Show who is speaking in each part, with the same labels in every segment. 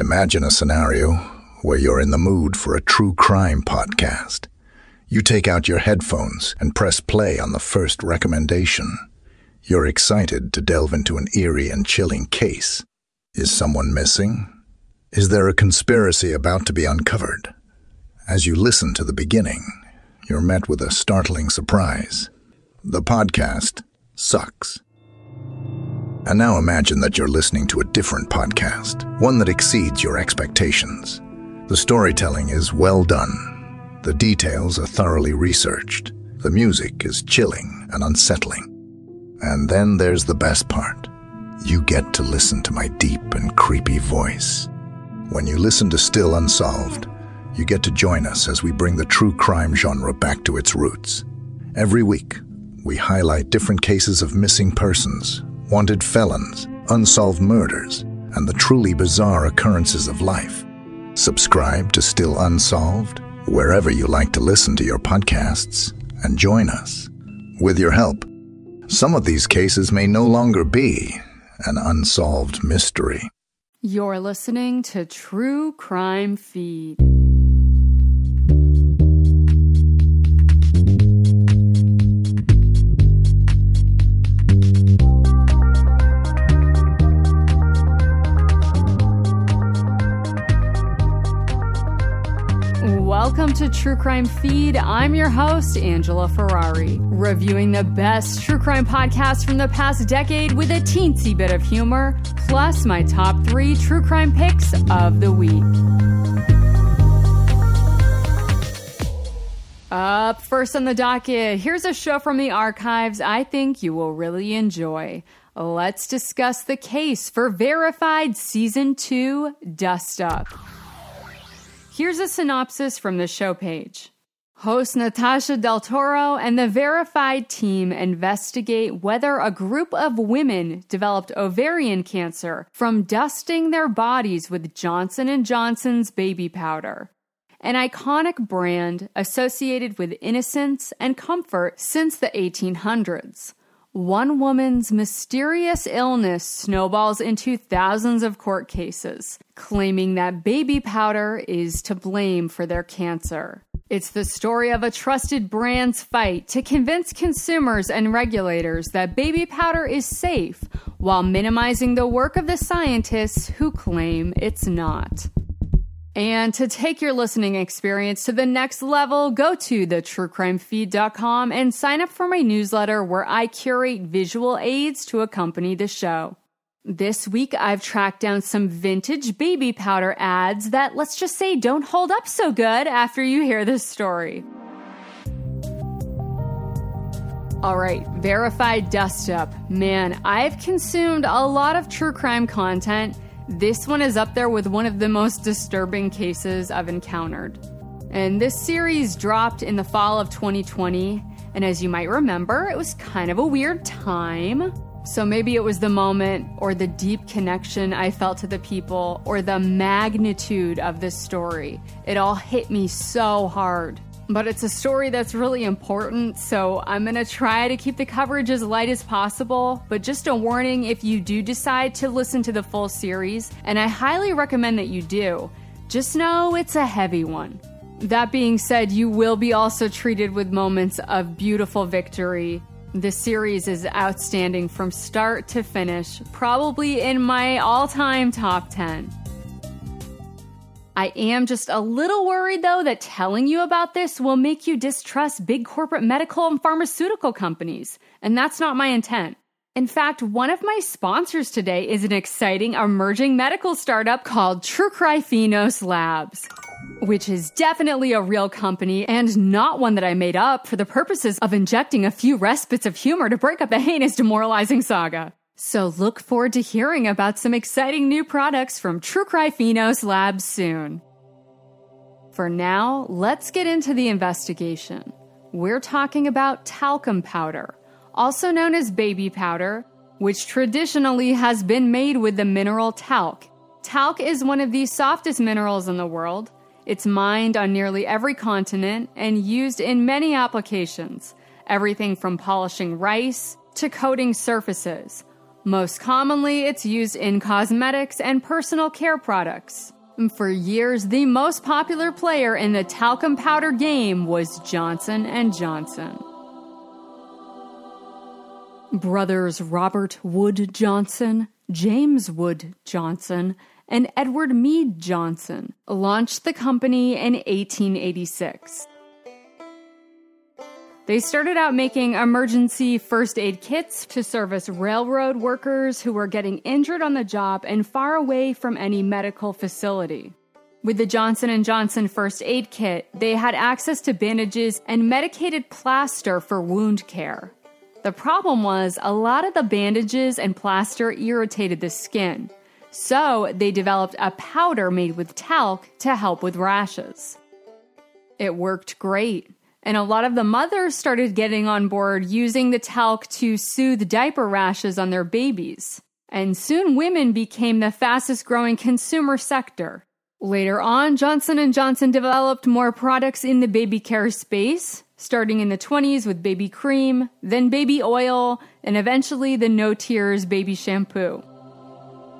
Speaker 1: Imagine a scenario where you're in the mood for a true crime podcast. You take out your headphones and press play on the first recommendation. You're excited to delve into an eerie and chilling case. Is someone missing? Is there a conspiracy about to be uncovered? As you listen to the beginning, you're met with a startling surprise. The podcast sucks. And now imagine that you're listening to a different podcast, one that exceeds your expectations. The storytelling is well done. The details are thoroughly researched. The music is chilling and unsettling. And then there's the best part. You get to listen to my deep and creepy voice. When you listen to Still Unsolved, you get to join us as we bring the true crime genre back to its roots. Every week, we highlight different cases of missing persons, wanted felons, unsolved murders, and the truly bizarre occurrences of life. Subscribe to Still Unsolved wherever you like to listen to your podcasts and join us. With your help, some of these cases may no longer be an unsolved mystery.
Speaker 2: You're listening to True Crime Feed. Welcome to True Crime Feed. I'm your host, Angela Ferrari, reviewing the best true crime podcasts from the past decade with a teensy bit of humor, plus my top three true crime picks of the week. Up first on the docket, here's a show from the archives I think you will really enjoy. Let's discuss the case for Verified Season 2 Dust Up. Here's a synopsis from the show page. Host Natasha Del Toro and the Verified team investigate whether a group of women developed ovarian cancer from dusting their bodies with Johnson & Johnson's baby powder, an iconic brand associated with innocence and comfort since the 1800s. One woman's mysterious illness snowballs into thousands of court cases, claiming that baby powder is to blame for their cancer. It's the story of a trusted brand's fight to convince consumers and regulators that baby powder is safe while minimizing the work of the scientists who claim it's not. And to take your listening experience to the next level, go to thetruecrimefeed.com and sign up for my newsletter where I curate visual aids to accompany the show. This week, I've tracked down some vintage baby powder ads that, let's just say, don't hold up so good after you hear this story. All right, verified dust up. Man, I've consumed a lot of true crime content this one is up there with one of the most disturbing cases I've encountered. And this series dropped in the fall of 2020, and as you might remember, it was kind of a weird time. So maybe it was the moment or the deep connection I felt to the people or the magnitude of this story. It all hit me so hard but it's a story that's really important, so I'm gonna try to keep the coverage as light as possible. But just a warning if you do decide to listen to the full series, and I highly recommend that you do, just know it's a heavy one. That being said, you will be also treated with moments of beautiful victory. The series is outstanding from start to finish, probably in my all time top 10. I am just a little worried though that telling you about this will make you distrust big corporate medical and pharmaceutical companies, and that's not my intent. In fact, one of my sponsors today is an exciting emerging medical startup called Trucrifinos Labs, which is definitely a real company and not one that I made up for the purposes of injecting a few respites of humor to break up a heinous demoralizing saga. So look forward to hearing about some exciting new products from Trucrifinos Labs soon. For now, let's get into the investigation. We're talking about talcum powder, also known as baby powder, which traditionally has been made with the mineral talc. Talc is one of the softest minerals in the world. It's mined on nearly every continent and used in many applications, everything from polishing rice to coating surfaces Most commonly, it's used in cosmetics and personal care products. For years, the most popular player in the talcum powder game was Johnson & Johnson. Brothers Robert Wood Johnson, James Wood Johnson, and Edward Mead Johnson launched the company in 1886. They started out making emergency first aid kits to service railroad workers who were getting injured on the job and far away from any medical facility. With the Johnson & Johnson first aid kit, they had access to bandages and medicated plaster for wound care. The problem was a lot of the bandages and plaster irritated the skin. So, they developed a powder made with talc to help with rashes. It worked great. And a lot of the mothers started getting on board using the talc to soothe diaper rashes on their babies. And soon women became the fastest growing consumer sector. Later on, Johnson & Johnson developed more products in the baby care space, starting in the 20s with baby cream, then baby oil, and eventually the no tears baby shampoo.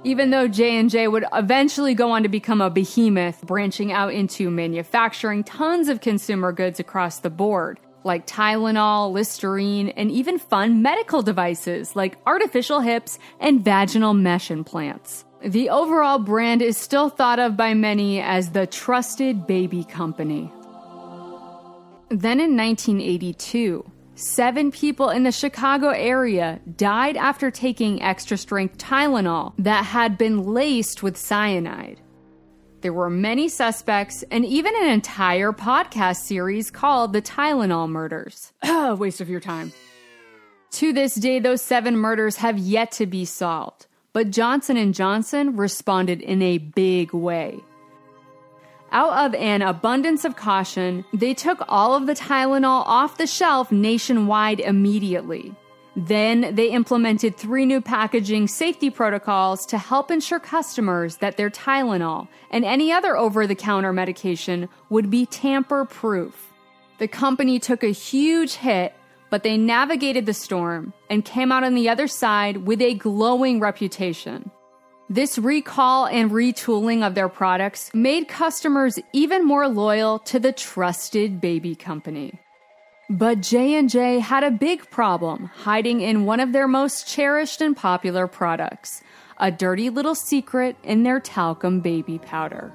Speaker 2: Even though J&J would eventually go on to become a behemoth, branching out into manufacturing tons of consumer goods across the board, like Tylenol, Listerine, and even fun medical devices like artificial hips and vaginal mesh implants. The overall brand is still thought of by many as the trusted baby company. Then in 1982, Seven people in the Chicago area died after taking extra strength Tylenol that had been laced with cyanide. There were many suspects and even an entire podcast series called The Tylenol Murders. Waste of your time. To this day, those seven murders have yet to be solved, but Johnson & Johnson responded in a big way. Out of an abundance of caution, they took all of the Tylenol off the shelf nationwide immediately. Then they implemented three new packaging safety protocols to help ensure customers that their Tylenol and any other over the counter medication would be tamper proof. The company took a huge hit, but they navigated the storm and came out on the other side with a glowing reputation. This recall and retooling of their products made customers even more loyal to the trusted baby company. But J&J had a big problem hiding in one of their most cherished and popular products, a dirty little secret in their talcum baby powder.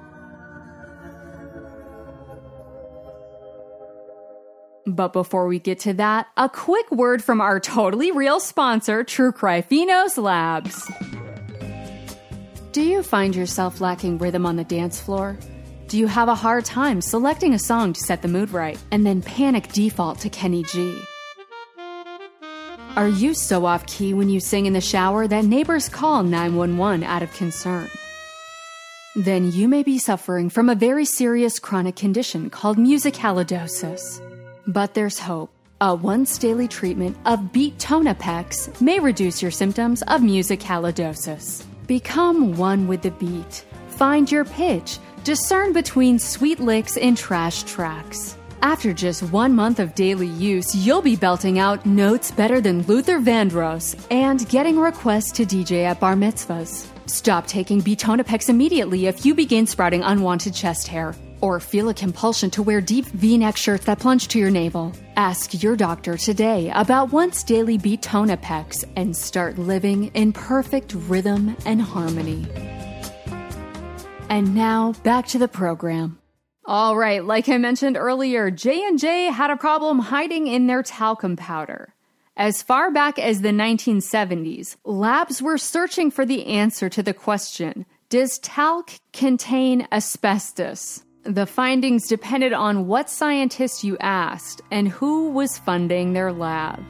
Speaker 2: But before we get to that, a quick word from our totally real sponsor, True Cryphenos Labs. Do you find yourself lacking rhythm on the dance floor? Do you have a hard time selecting a song to set the mood right and then panic default to Kenny G? Are you so off key when you sing in the shower that neighbors call 911 out of concern? Then you may be suffering from a very serious chronic condition called musicalidosis. But there's hope. A once daily treatment of Beat Tonapex may reduce your symptoms of musicalidosis. Become one with the beat. Find your pitch. Discern between sweet licks and trash tracks. After just one month of daily use, you'll be belting out notes better than Luther Vandross and getting requests to DJ at bar mitzvahs. Stop taking Betonapex immediately if you begin sprouting unwanted chest hair or feel a compulsion to wear deep v neck shirts that plunge to your navel. Ask your doctor today about once daily Betonapex and start living in perfect rhythm and harmony. And now back to the program. All right, like I mentioned earlier, J&J had a problem hiding in their talcum powder. As far back as the 1970s, labs were searching for the answer to the question, does talc contain asbestos? The findings depended on what scientists you asked and who was funding their lab.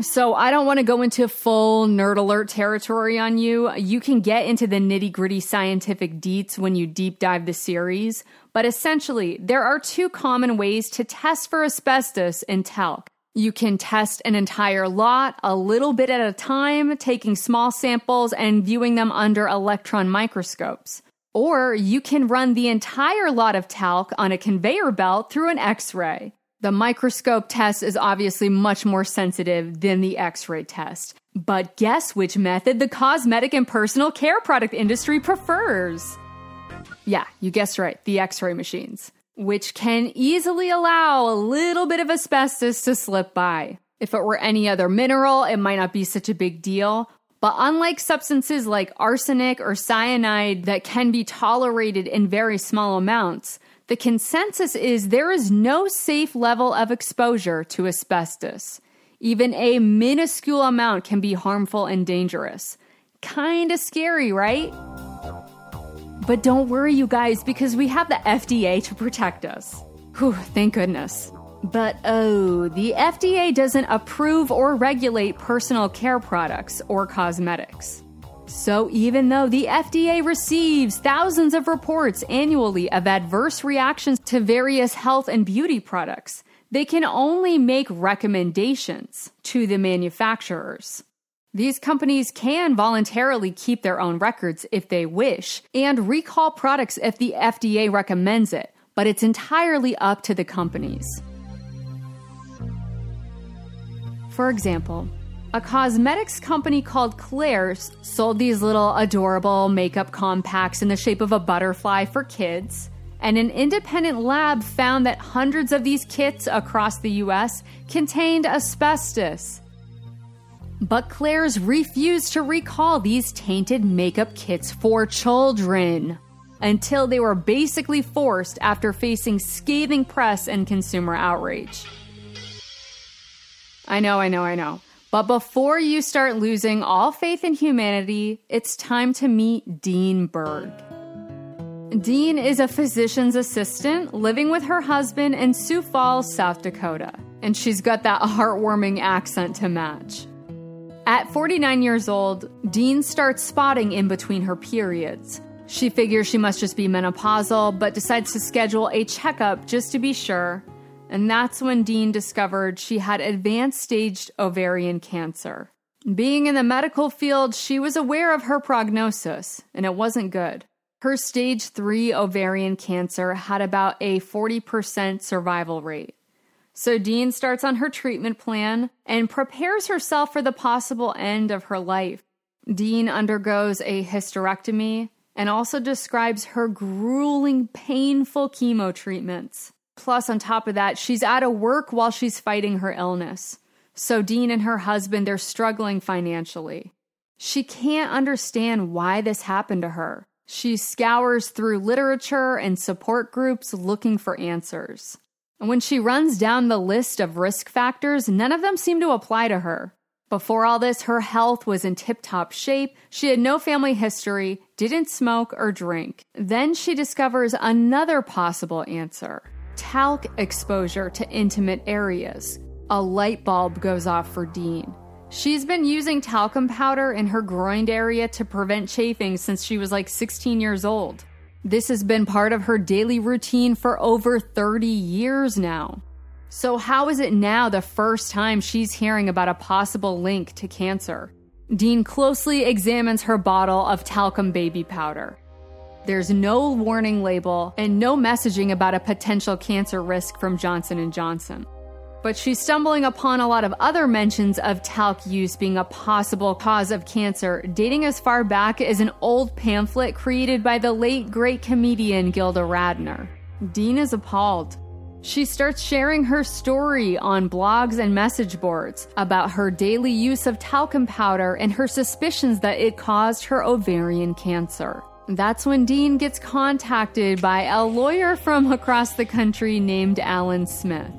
Speaker 2: So, I don't want to go into full nerd alert territory on you. You can get into the nitty gritty scientific deets when you deep dive the series. But essentially, there are two common ways to test for asbestos in talc. You can test an entire lot a little bit at a time, taking small samples and viewing them under electron microscopes. Or you can run the entire lot of talc on a conveyor belt through an X ray. The microscope test is obviously much more sensitive than the X ray test, But guess which method the cosmetic and personal care product industry prefers? Yeah, you guessed right, the x ray machines, which can easily allow a little bit of asbestos to slip by. If it were any other mineral, it might not be such a big deal. But unlike substances like arsenic or cyanide that can be tolerated in very small amounts, the consensus is there is no safe level of exposure to asbestos. Even a minuscule amount can be harmful and dangerous. Kinda scary, right? But don't worry, you guys, because we have the FDA to protect us. Whew, thank goodness. But oh, the FDA doesn't approve or regulate personal care products or cosmetics. So, even though the FDA receives thousands of reports annually of adverse reactions to various health and beauty products, they can only make recommendations to the manufacturers. These companies can voluntarily keep their own records if they wish and recall products if the FDA recommends it, but it's entirely up to the companies. For example, a cosmetics company called Claire's sold these little adorable makeup compacts in the shape of a butterfly for kids and an independent lab found that hundreds of these kits across the US contained asbestos. But Claire's refused to recall these tainted makeup kits for children until they were basically forced after facing scathing press and consumer outrage. I know, I know, I know. But before you start losing all faith in humanity, it's time to meet Deane Berg. Deane is a physician's assistant living with her husband in Sioux Falls, South Dakota, and she's got that heartwarming accent to match. At 49 years old, Deane starts spotting in between her periods. She figures she must just be menopausal, but decides to schedule a checkup just to be sure. And that's when Deane discovered she had advanced stage ovarian cancer. Being in the medical field, she was aware of her prognosis, and it wasn't good. Her stage 3 ovarian cancer had about a 40% survival rate. So Deane starts on her treatment plan and prepares herself for the possible end of her life. Deane undergoes a hysterectomy and also describes her grueling, painful chemo treatments. Plus, on top of that, she's out of work while she's fighting her illness. So Deane and her husband, they're struggling financially. She can't understand why this happened to her. She scours through literature and support groups looking for answers. And when she runs down the list of risk factors, none of them seem to apply to her. Before all this, her health was in tip top shape. She had no family history, didn't smoke or drink. Then she discovers another possible answer talc exposure to intimate areas. A light bulb goes off for Deane. She's been using talcum powder in her groin area to prevent chafing since she was like 16 years old. This has been part of her daily routine for over 30 years now. So, how is it now the first time she's hearing about a possible link to cancer? Deane closely examines her bottle of talcum baby powder. There's no warning label and no messaging about a potential cancer risk from Johnson & Johnson but she's stumbling upon a lot of other mentions of talc use being a possible cause of cancer, dating as far back as an old pamphlet created by the late great comedian Gilda Radner. Deane is appalled. She starts sharing her story on blogs and message boards about her daily use of talcum powder and her suspicions that it caused her ovarian cancer. That's when Deane gets contacted by a lawyer from across the country named Allen Smith.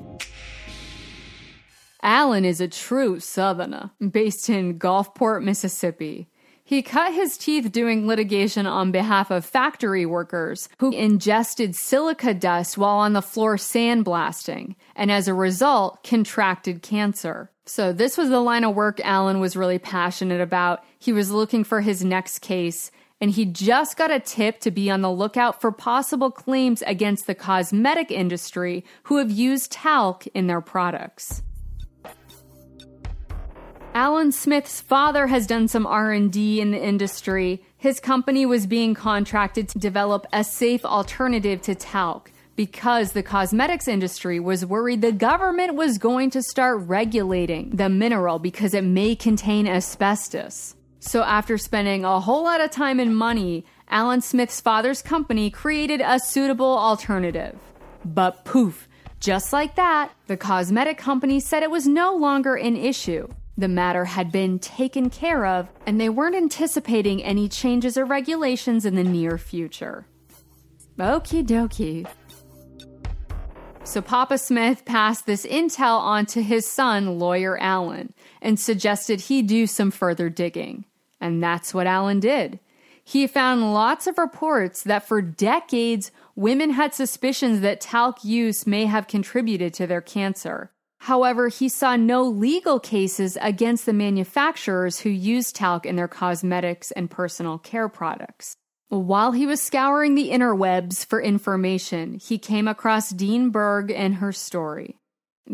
Speaker 2: Allen is a true Southerner, based in Gulfport, Mississippi. He cut his teeth doing litigation on behalf of factory workers who ingested silica dust while on the floor sandblasting, and as a result, contracted cancer. So, this was the line of work Allen was really passionate about. He was looking for his next case, and he just got a tip to be on the lookout for possible claims against the cosmetic industry who have used talc in their products. Allen Smith's father has done some R&D in the industry. His company was being contracted to develop a safe alternative to talc because the cosmetics industry was worried the government was going to start regulating the mineral because it may contain asbestos. So, after spending a whole lot of time and money, Allen Smith's father's company created a suitable alternative. But poof, just like that, the cosmetic company said it was no longer an issue. The matter had been taken care of, and they weren't anticipating any changes or regulations in the near future. Okie dokie. So Papa Smith passed this intel on to his son, lawyer Allen, and suggested he do some further digging. And that's what Allen did. He found lots of reports that for decades, women had suspicions that talc use may have contributed to their cancer. However, he saw no legal cases against the manufacturers who used talc in their cosmetics and personal care products. While he was scouring the interwebs for information, he came across Deane Berg and her story.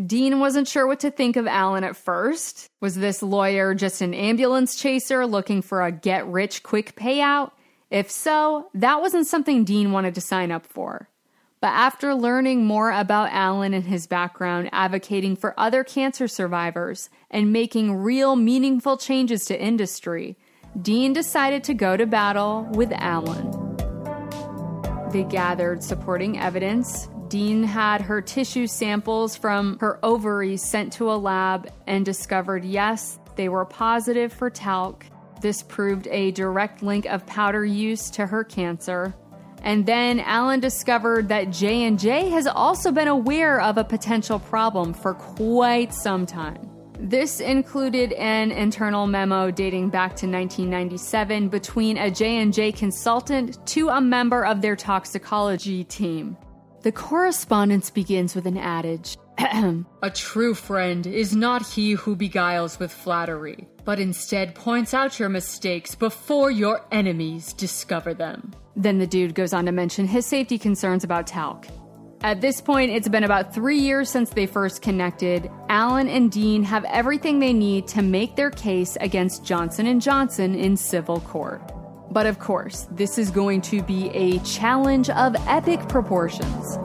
Speaker 2: Deane wasn't sure what to think of Allen at first. Was this lawyer just an ambulance chaser looking for a get rich quick payout? If so, that wasn't something Deane wanted to sign up for. But after learning more about Allen and his background advocating for other cancer survivors and making real meaningful changes to industry, Deane decided to go to battle with Allen. They gathered supporting evidence. Deane had her tissue samples from her ovaries sent to a lab and discovered yes, they were positive for talc. This proved a direct link of powder use to her cancer. And then Allen discovered that J&J has also been aware of a potential problem for quite some time. This included an internal memo dating back to 1997 between a J&J consultant to a member of their toxicology team. The correspondence begins with an adage. a true friend is not he who beguiles with flattery, but instead points out your mistakes before your enemies discover them. Then the dude goes on to mention his safety concerns about talc. At this point, it's been about three years since they first connected. Allen and Deane have everything they need to make their case against Johnson & Johnson in civil court. But of course, this is going to be a challenge of epic proportions.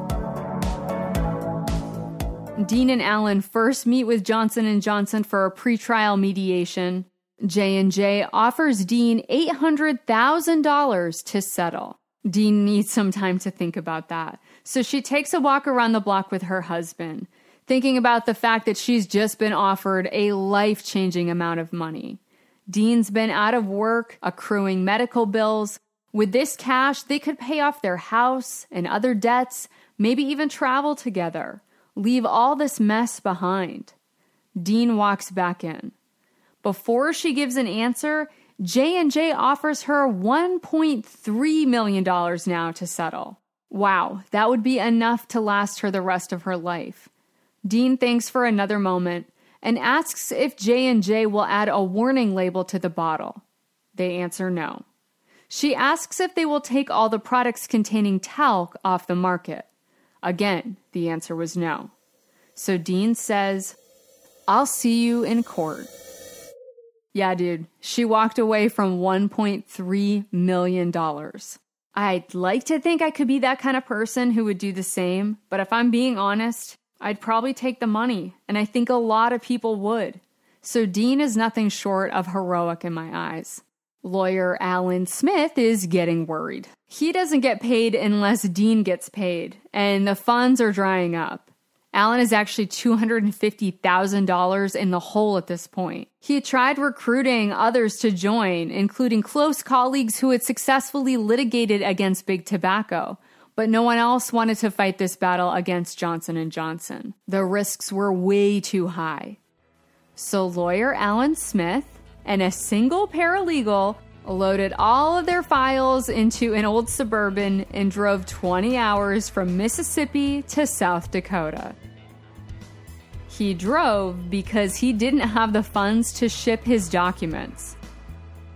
Speaker 2: Deane and Allen first meet with Johnson & Johnson for a pretrial mediation. J&J offers Deane $800,000 to settle. Deane needs some time to think about that. So she takes a walk around the block with her husband, thinking about the fact that she's just been offered a life changing amount of money. Deane's been out of work, accruing medical bills. With this cash, they could pay off their house and other debts, maybe even travel together, leave all this mess behind. Deane walks back in. Before she gives an answer, J&J offers her $1.3 million now to settle. Wow, that would be enough to last her the rest of her life. Deane thinks for another moment and asks if J&J will add a warning label to the bottle. They answer no. She asks if they will take all the products containing talc off the market. Again, the answer was no. So Deane says, I'll see you in court. Yeah, dude, she walked away from $1.3 million. I'd like to think I could be that kind of person who would do the same, but if I'm being honest, I'd probably take the money, and I think a lot of people would. So Deane is nothing short of heroic in my eyes. Lawyer Allen Smith is getting worried. He doesn't get paid unless Deane gets paid, and the funds are drying up. Allen is actually $250,000 in the hole at this point. He tried recruiting others to join, including close colleagues who had successfully litigated against big tobacco, but no one else wanted to fight this battle against Johnson & Johnson. The risks were way too high. So lawyer Allen Smith and a single paralegal loaded all of their files into an old suburban and drove 20 hours from Mississippi to South Dakota. He drove because he didn't have the funds to ship his documents.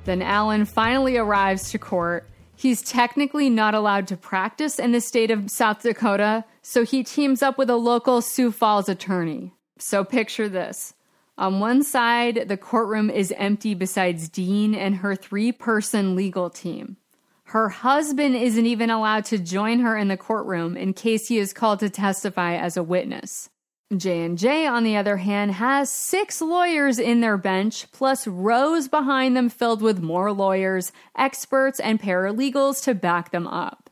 Speaker 2: Then Allen finally arrives to court. He's technically not allowed to practice in the state of South Dakota, so he teams up with a local Sioux Falls attorney. So picture this on one side, the courtroom is empty besides Deane and her three person legal team. Her husband isn't even allowed to join her in the courtroom in case he is called to testify as a witness. J&J on the other hand has 6 lawyers in their bench plus rows behind them filled with more lawyers, experts and paralegals to back them up.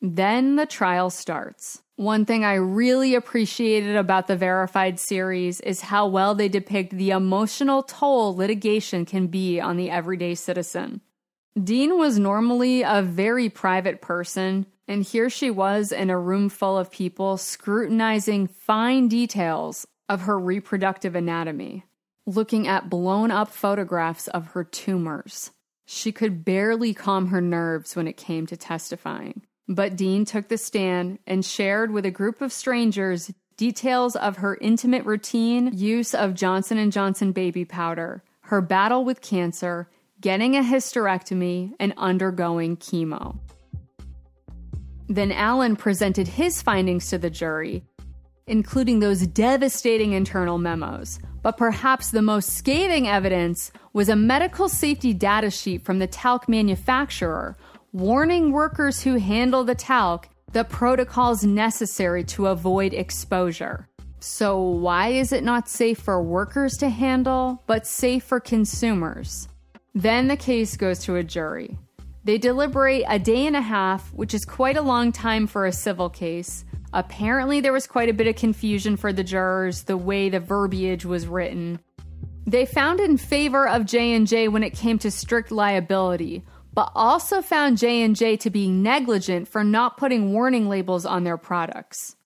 Speaker 2: Then the trial starts. One thing I really appreciated about the Verified series is how well they depict the emotional toll litigation can be on the everyday citizen. Deane was normally a very private person, and here she was in a room full of people scrutinizing fine details of her reproductive anatomy, looking at blown up photographs of her tumors. She could barely calm her nerves when it came to testifying. But Deane took the stand and shared with a group of strangers details of her intimate routine use of Johnson & Johnson baby powder, her battle with cancer, getting a hysterectomy, and undergoing chemo. Then Allen presented his findings to the jury, including those devastating internal memos. But perhaps the most scathing evidence was a medical safety data sheet from the talc manufacturer warning workers who handle the talc the protocols necessary to avoid exposure. So, why is it not safe for workers to handle, but safe for consumers? Then the case goes to a jury. They deliberate a day and a half, which is quite a long time for a civil case. Apparently, there was quite a bit of confusion for the jurors the way the verbiage was written. They found in favor of J&J when it came to strict liability, but also found J&J to be negligent for not putting warning labels on their products.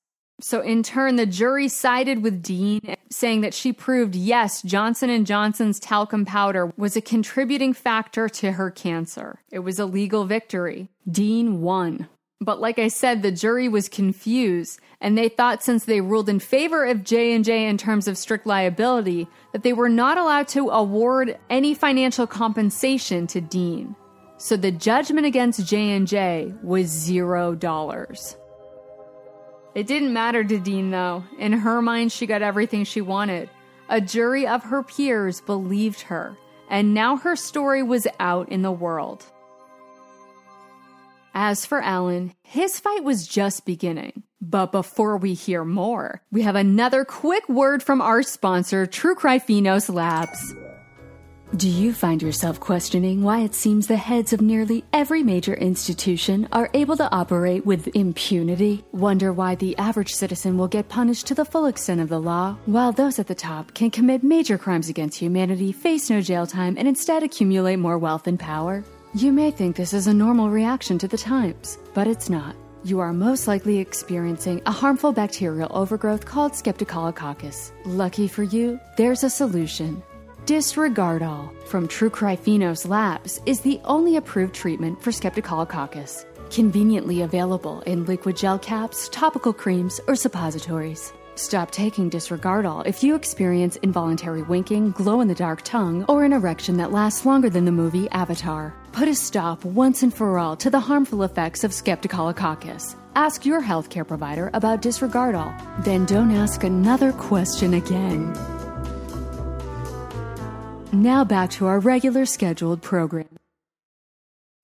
Speaker 2: So in turn, the jury sided with Deane, saying that she proved yes, Johnson & Johnson's talcum powder was a contributing factor to her cancer. It was a legal victory. Deane won. But like I said, the jury was confused, and they thought since they ruled in favor of J&J in terms of strict liability, that they were not allowed to award any financial compensation to Dean. So the judgment against J&J was $0. It didn't matter to Deane, though. In her mind, she got everything she wanted. A jury of her peers believed her, and now her story was out in the world. As for Allen, his fight was just beginning. But before we hear more, we have another quick word from our sponsor, True Cryphenos Labs. Do you find yourself questioning why it seems the heads of nearly every major institution are able to operate with impunity? Wonder why the average citizen will get punished to the full extent of the law, while those at the top can commit major crimes against humanity, face no jail time, and instead accumulate more wealth and power? You may think this is a normal reaction to the times, but it's not. You are most likely experiencing a harmful bacterial overgrowth called Streptococcus. Lucky for you, there's a solution. Disregardol from True Cryphenos Labs is the only approved treatment for Streptococcus, conveniently available in liquid gel caps, topical creams, or suppositories. Stop taking Disregardol if you experience involuntary winking, glow in the dark tongue, or an erection that lasts longer than the movie Avatar. Put a stop once and for all to the harmful effects of Streptococcus. Ask your healthcare provider about Disregardol. Then don't ask another question again. Now back to our regular scheduled program.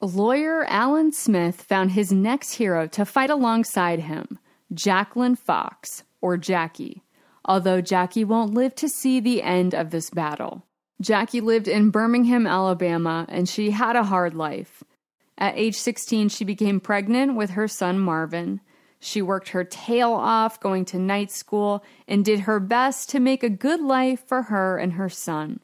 Speaker 2: Lawyer Allen Smith found his next hero to fight alongside him, Jacqueline Fox, or Jackie, although Jackie won't live to see the end of this battle. Jackie lived in Birmingham, Alabama, and she had a hard life. At age 16, she became pregnant with her son Marvin. She worked her tail off going to night school and did her best to make a good life for her and her son.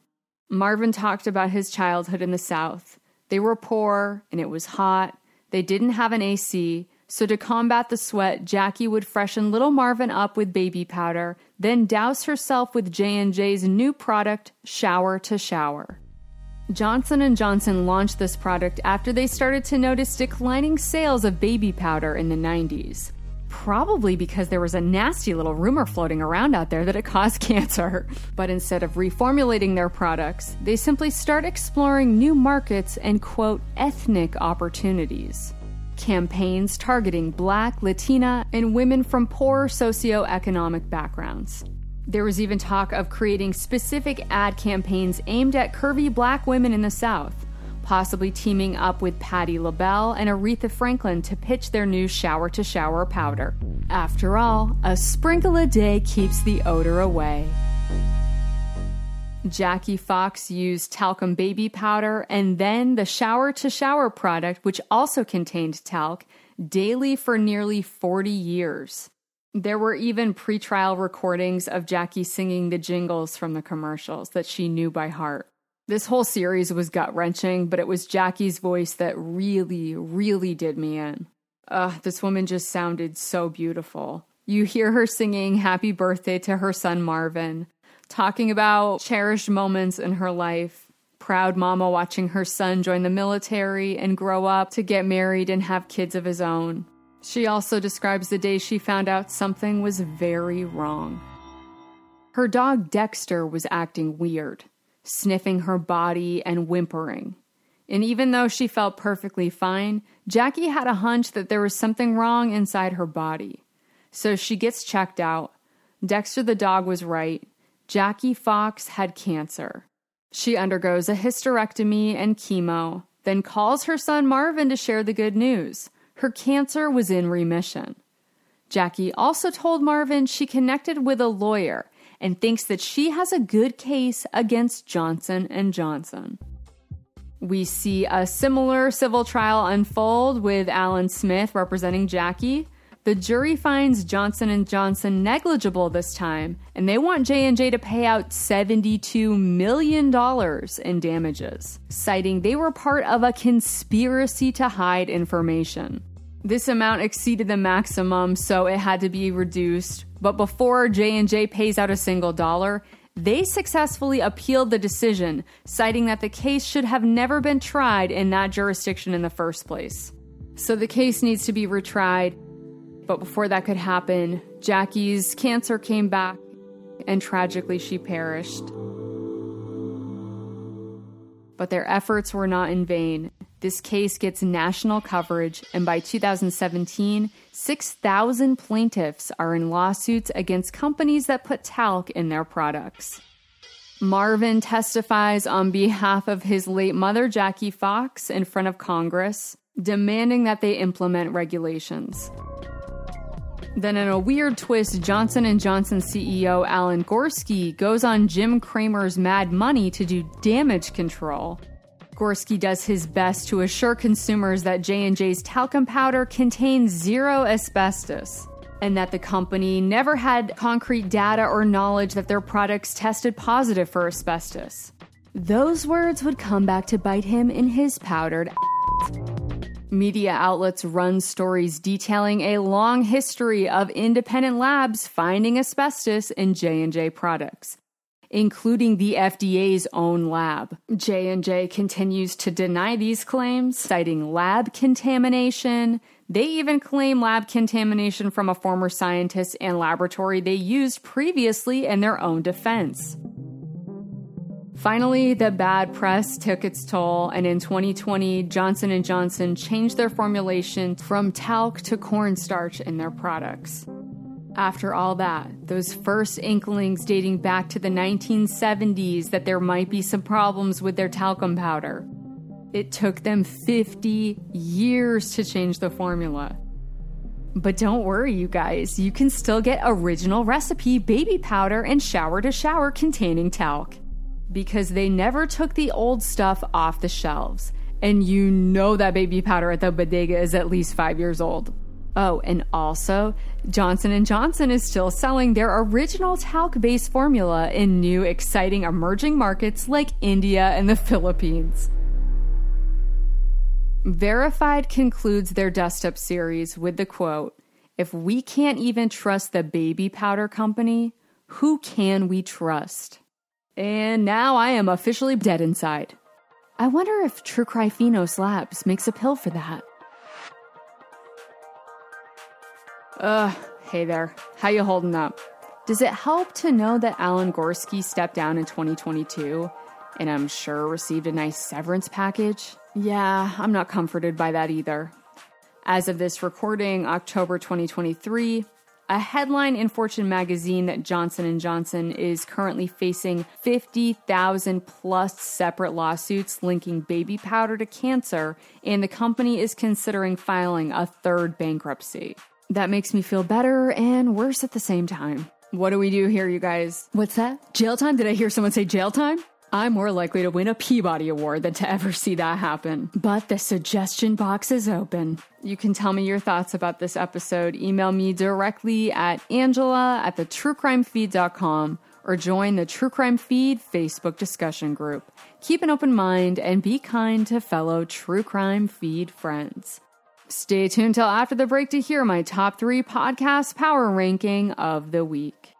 Speaker 2: Marvin talked about his childhood in the South. They were poor and it was hot. They didn't have an AC, so to combat the sweat, Jackie would freshen little Marvin up with baby powder, then douse herself with J&J's new product, Shower to Shower. Johnson & Johnson launched this product after they started to notice declining sales of baby powder in the 90s probably because there was a nasty little rumor floating around out there that it caused cancer. But instead of reformulating their products, they simply start exploring new markets and quote, ethnic opportunities. Campaigns targeting Black, Latina, and women from poor socioeconomic backgrounds. There was even talk of creating specific ad campaigns aimed at curvy black women in the South possibly teaming up with Patti LaBelle and Aretha Franklin to pitch their new shower to shower powder. After all, a sprinkle a day keeps the odor away. Jackie Fox used talcum baby powder and then the shower to shower product, which also contained talc, daily for nearly 40 years. There were even pretrial recordings of Jackie singing the jingles from the commercials that she knew by heart. This whole series was gut wrenching, but it was Jackie's voice that really, really did me in. Ugh, this woman just sounded so beautiful. You hear her singing happy birthday to her son Marvin, talking about cherished moments in her life. Proud mama watching her son join the military and grow up to get married and have kids of his own. She also describes the day she found out something was very wrong. Her dog Dexter was acting weird, sniffing her body and whimpering. And even though she felt perfectly fine, Jackie had a hunch that there was something wrong inside her body. So she gets checked out. Dexter the dog was right. Jackie Fox had cancer. She undergoes a hysterectomy and chemo, then calls her son Marvin to share the good news. Her cancer was in remission. Jackie also told Marvin she connected with a lawyer and thinks that she has a good case against Johnson and Johnson. We see a similar civil trial unfold with Allen Smith representing Jackie. The jury finds Johnson & Johnson negligible this time, and they want J&J to pay out $72 million in damages, citing they were part of a conspiracy to hide information. This amount exceeded the maximum, so it had to be reduced. But before J&J pays out a single dollar, they successfully appealed the decision, citing that the case should have never been tried in that jurisdiction in the first place. So the case needs to be retried, but before that could happen, Jackie's cancer came back and tragically she perished. But their efforts were not in vain. This case gets national coverage, and by 2017, 6,000 plaintiffs are in lawsuits against companies that put talc in their products. Marvin testifies on behalf of his late mother, Jackie Fox, in front of Congress, demanding that they implement regulations. Then in a weird twist, Johnson & Johnson CEO Alan Gorsky goes on Jim Cramer's Mad Money to do damage control. Gorsky does his best to assure consumers that J&J's talcum powder contains zero asbestos and that the company never had concrete data or knowledge that their products tested positive for asbestos. Those words would come back to bite him in his powdered Media outlets run stories detailing a long history of independent labs finding asbestos in J&J products, including the FDA's own lab. J&J continues to deny these claims, citing lab contamination. They even claim lab contamination from a former scientist and laboratory they used previously in their own defense. Finally, the bad press took its toll, and in 2020, Johnson & Johnson changed their formulation from talc to cornstarch in their products. After all that, those first inklings dating back to the 1970s that there might be some problems with their talcum powder, it took them 50 years to change the formula. But don't worry, you guys, you can still get original recipe baby powder and shower to shower containing talc because they never took the old stuff off the shelves. And you know that baby powder at the bodega is at least five years old. Oh, and also, Johnson & Johnson is still selling their original talc-based formula in new exciting emerging markets like India and the Philippines. Verified concludes their Dust Up series with the quote, "If we can't even trust the baby powder company, who can we trust?" And now I am officially dead inside. I wonder if Tricryphenos Labs makes a pill for that. Ugh, hey there. How you holding up? Does it help to know that Alan Gorsky stepped down in 2022 and I'm sure received a nice severance package? Yeah, I'm not comforted by that either. As of this recording, October 2023, a headline in Fortune magazine that Johnson & Johnson is currently facing 50,000 plus separate lawsuits linking baby powder to cancer and the company is considering filing a third bankruptcy. That makes me feel better and worse at the same time. What do we do here, you guys? What's that? Jail time? Did I hear someone say jail time? I'm more likely to win a Peabody Award than to ever see that happen. But the suggestion box is open. You can tell me your thoughts about this episode. Email me directly at angela at the truecrimefeed.com or join the True Crime Feed Facebook discussion group. Keep an open mind and be kind to fellow True Crime Feed friends. Stay tuned till after the break to hear my top three podcast power ranking of the week.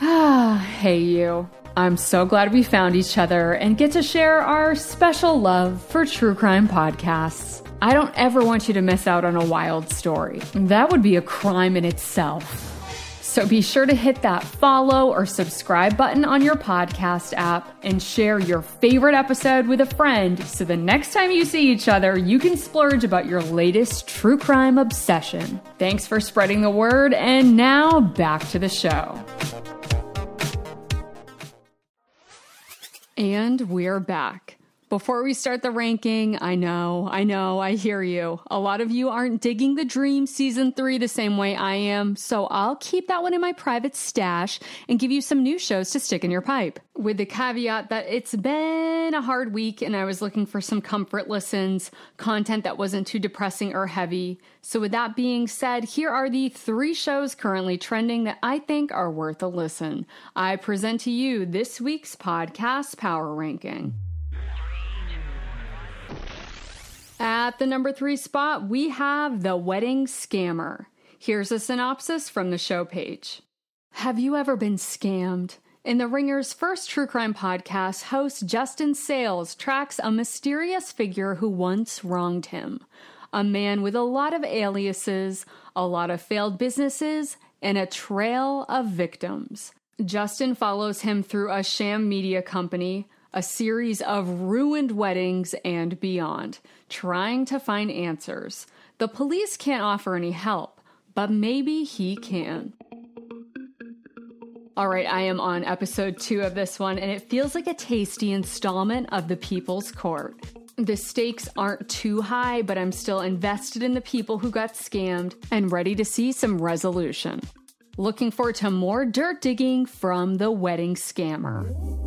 Speaker 2: Ah, hey you. I'm so glad we found each other and get to share our special love for true crime podcasts. I don't ever want you to miss out on a wild story. That would be a crime in itself. So be sure to hit that follow or subscribe button on your podcast app and share your favorite episode with a friend so the next time you see each other, you can splurge about your latest true crime obsession. Thanks for spreading the word, and now back to the show. And we're back. Before we start the ranking, I know, I know, I hear you. A lot of you aren't digging the Dream season three the same way I am, so I'll keep that one in my private stash and give you some new shows to stick in your pipe. With the caveat that it's been a hard week and I was looking for some comfort listens, content that wasn't too depressing or heavy. So, with that being said, here are the three shows currently trending that I think are worth a listen. I present to you this week's podcast power ranking. At the number three spot, we have The Wedding Scammer. Here's a synopsis from the show page. Have you ever been scammed? In The Ringer's first true crime podcast, host Justin Sayles tracks a mysterious figure who once wronged him. A man with a lot of aliases, a lot of failed businesses, and a trail of victims. Justin follows him through a sham media company, a series of ruined weddings, and beyond, trying to find answers. The police can't offer any help, but maybe he can. All right, I am on episode two of this one, and it feels like a tasty installment of The People's Court. The stakes aren't too high, but I'm still invested in the people who got scammed and ready to see some resolution. Looking forward to more dirt digging from the wedding scammer.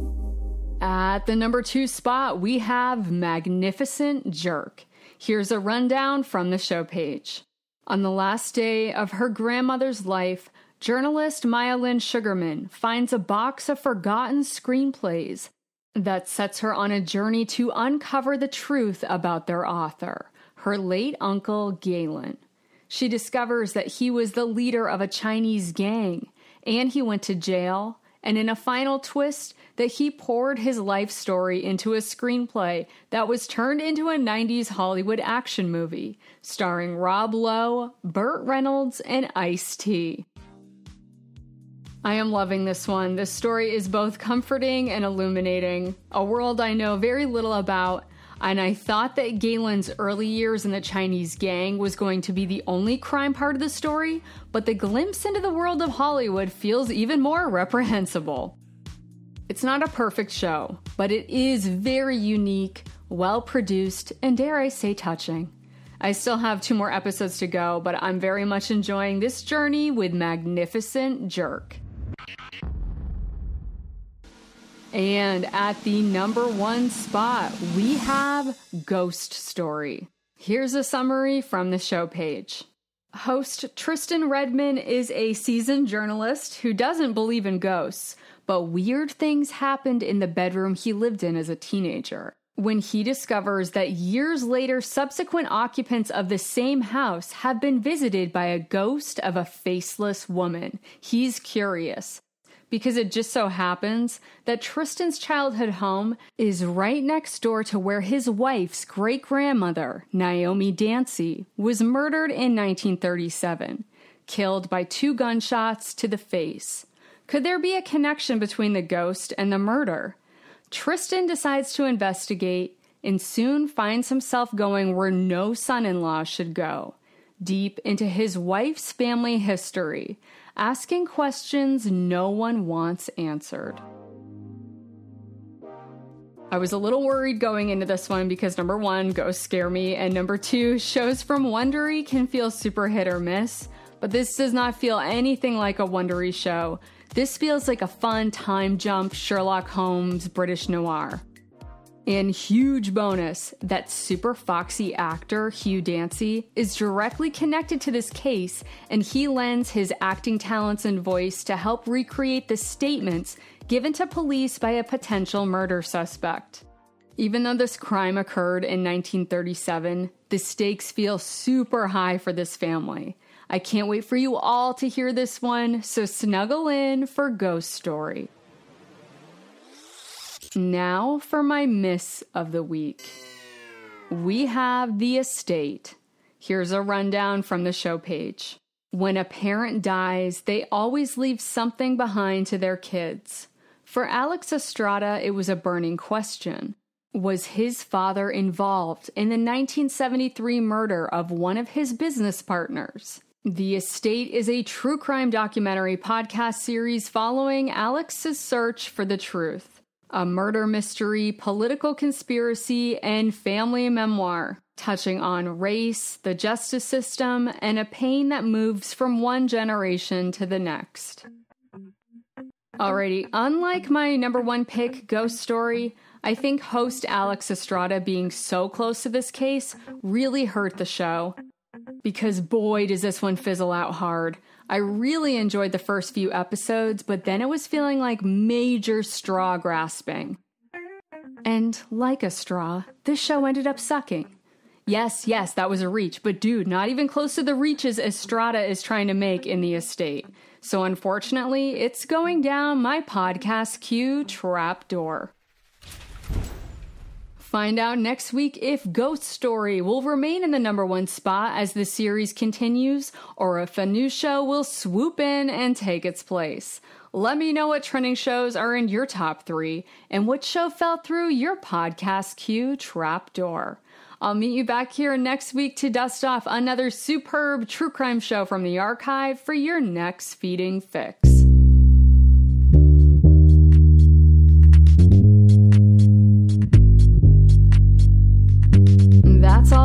Speaker 2: At the number two spot, we have Magnificent Jerk. Here's a rundown from the show page. On the last day of her grandmother's life, journalist Maya Lynn Sugarman finds a box of forgotten screenplays that sets her on a journey to uncover the truth about their author, her late uncle Galen. She discovers that he was the leader of a Chinese gang and he went to jail and in a final twist, that he poured his life story into a screenplay that was turned into a 90s Hollywood action movie, starring Rob Lowe, Burt Reynolds, and Ice T. I am loving this one. This story is both comforting and illuminating, a world I know very little about, and I thought that Galen's early years in the Chinese gang was going to be the only crime part of the story, but the glimpse into the world of Hollywood feels even more reprehensible. It's not a perfect show, but it is very unique, well produced, and dare I say, touching. I still have two more episodes to go, but I'm very much enjoying this journey with Magnificent Jerk. And at the number one spot, we have Ghost Story. Here's a summary from the show page. Host Tristan Redman is a seasoned journalist who doesn't believe in ghosts, but weird things happened in the bedroom he lived in as a teenager. When he discovers that years later, subsequent occupants of the same house have been visited by a ghost of a faceless woman, he's curious because it just so happens that Tristan's childhood home is right next door to where his wife's great grandmother, Naomi Dancy, was murdered in 1937, killed by two gunshots to the face. Could there be a connection between the ghost and the murder? Tristan decides to investigate and soon finds himself going where no son in law should go deep into his wife's family history, asking questions no one wants answered. I was a little worried going into this one because number one, ghosts scare me, and number two, shows from Wondery can feel super hit or miss. But this does not feel anything like a Wondery show. This feels like a fun time jump Sherlock Holmes British noir. And huge bonus that super foxy actor Hugh Dancy is directly connected to this case, and he lends his acting talents and voice to help recreate the statements given to police by a potential murder suspect. Even though this crime occurred in 1937, the stakes feel super high for this family. I can't wait for you all to hear this one, so snuggle in for Ghost Story. Now for my miss of the week. We have The Estate. Here's a rundown from the show page. When a parent dies, they always leave something behind to their kids. For Alex Estrada, it was a burning question. Was his father involved in the 1973 murder of one of his business partners? The Estate is a true crime documentary podcast series following Alex's search for the truth. A murder mystery, political conspiracy, and family memoir, touching on race, the justice system, and a pain that moves from one generation to the next. Alrighty, unlike my number one pick, Ghost Story, I think host Alex Estrada being so close to this case really hurt the show. Because boy, does this one fizzle out hard. I really enjoyed the first few episodes, but then it was feeling like major straw grasping. And like a straw, this show ended up sucking. Yes, yes, that was a reach, but dude, not even close to the reaches Estrada is trying to make in the estate. So unfortunately, it's going down my podcast queue trapdoor. Find out next week if Ghost Story will remain in the number one spot as the series continues, or if a new show will swoop in and take its place. Let me know what trending shows are in your top three and what show fell through your podcast queue trapdoor. I'll meet you back here next week to dust off another superb true crime show from the archive for your next feeding fix.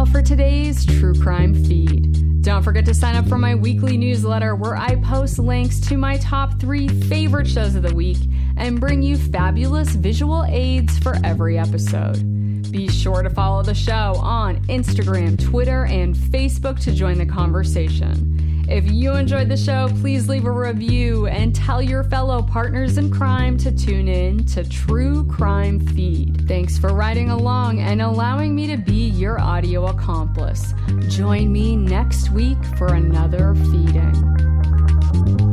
Speaker 2: All for today's True Crime Feed. Don't forget to sign up for my weekly newsletter where I post links to my top three favorite shows of the week and bring you fabulous visual aids for every episode. Be sure to follow the show on Instagram, Twitter, and Facebook to join the conversation. If you enjoyed the show, please leave a review and tell your fellow partners in crime to tune in to True Crime Feed. Thanks for riding along and allowing me to be your audio accomplice. Join me next week for another feeding.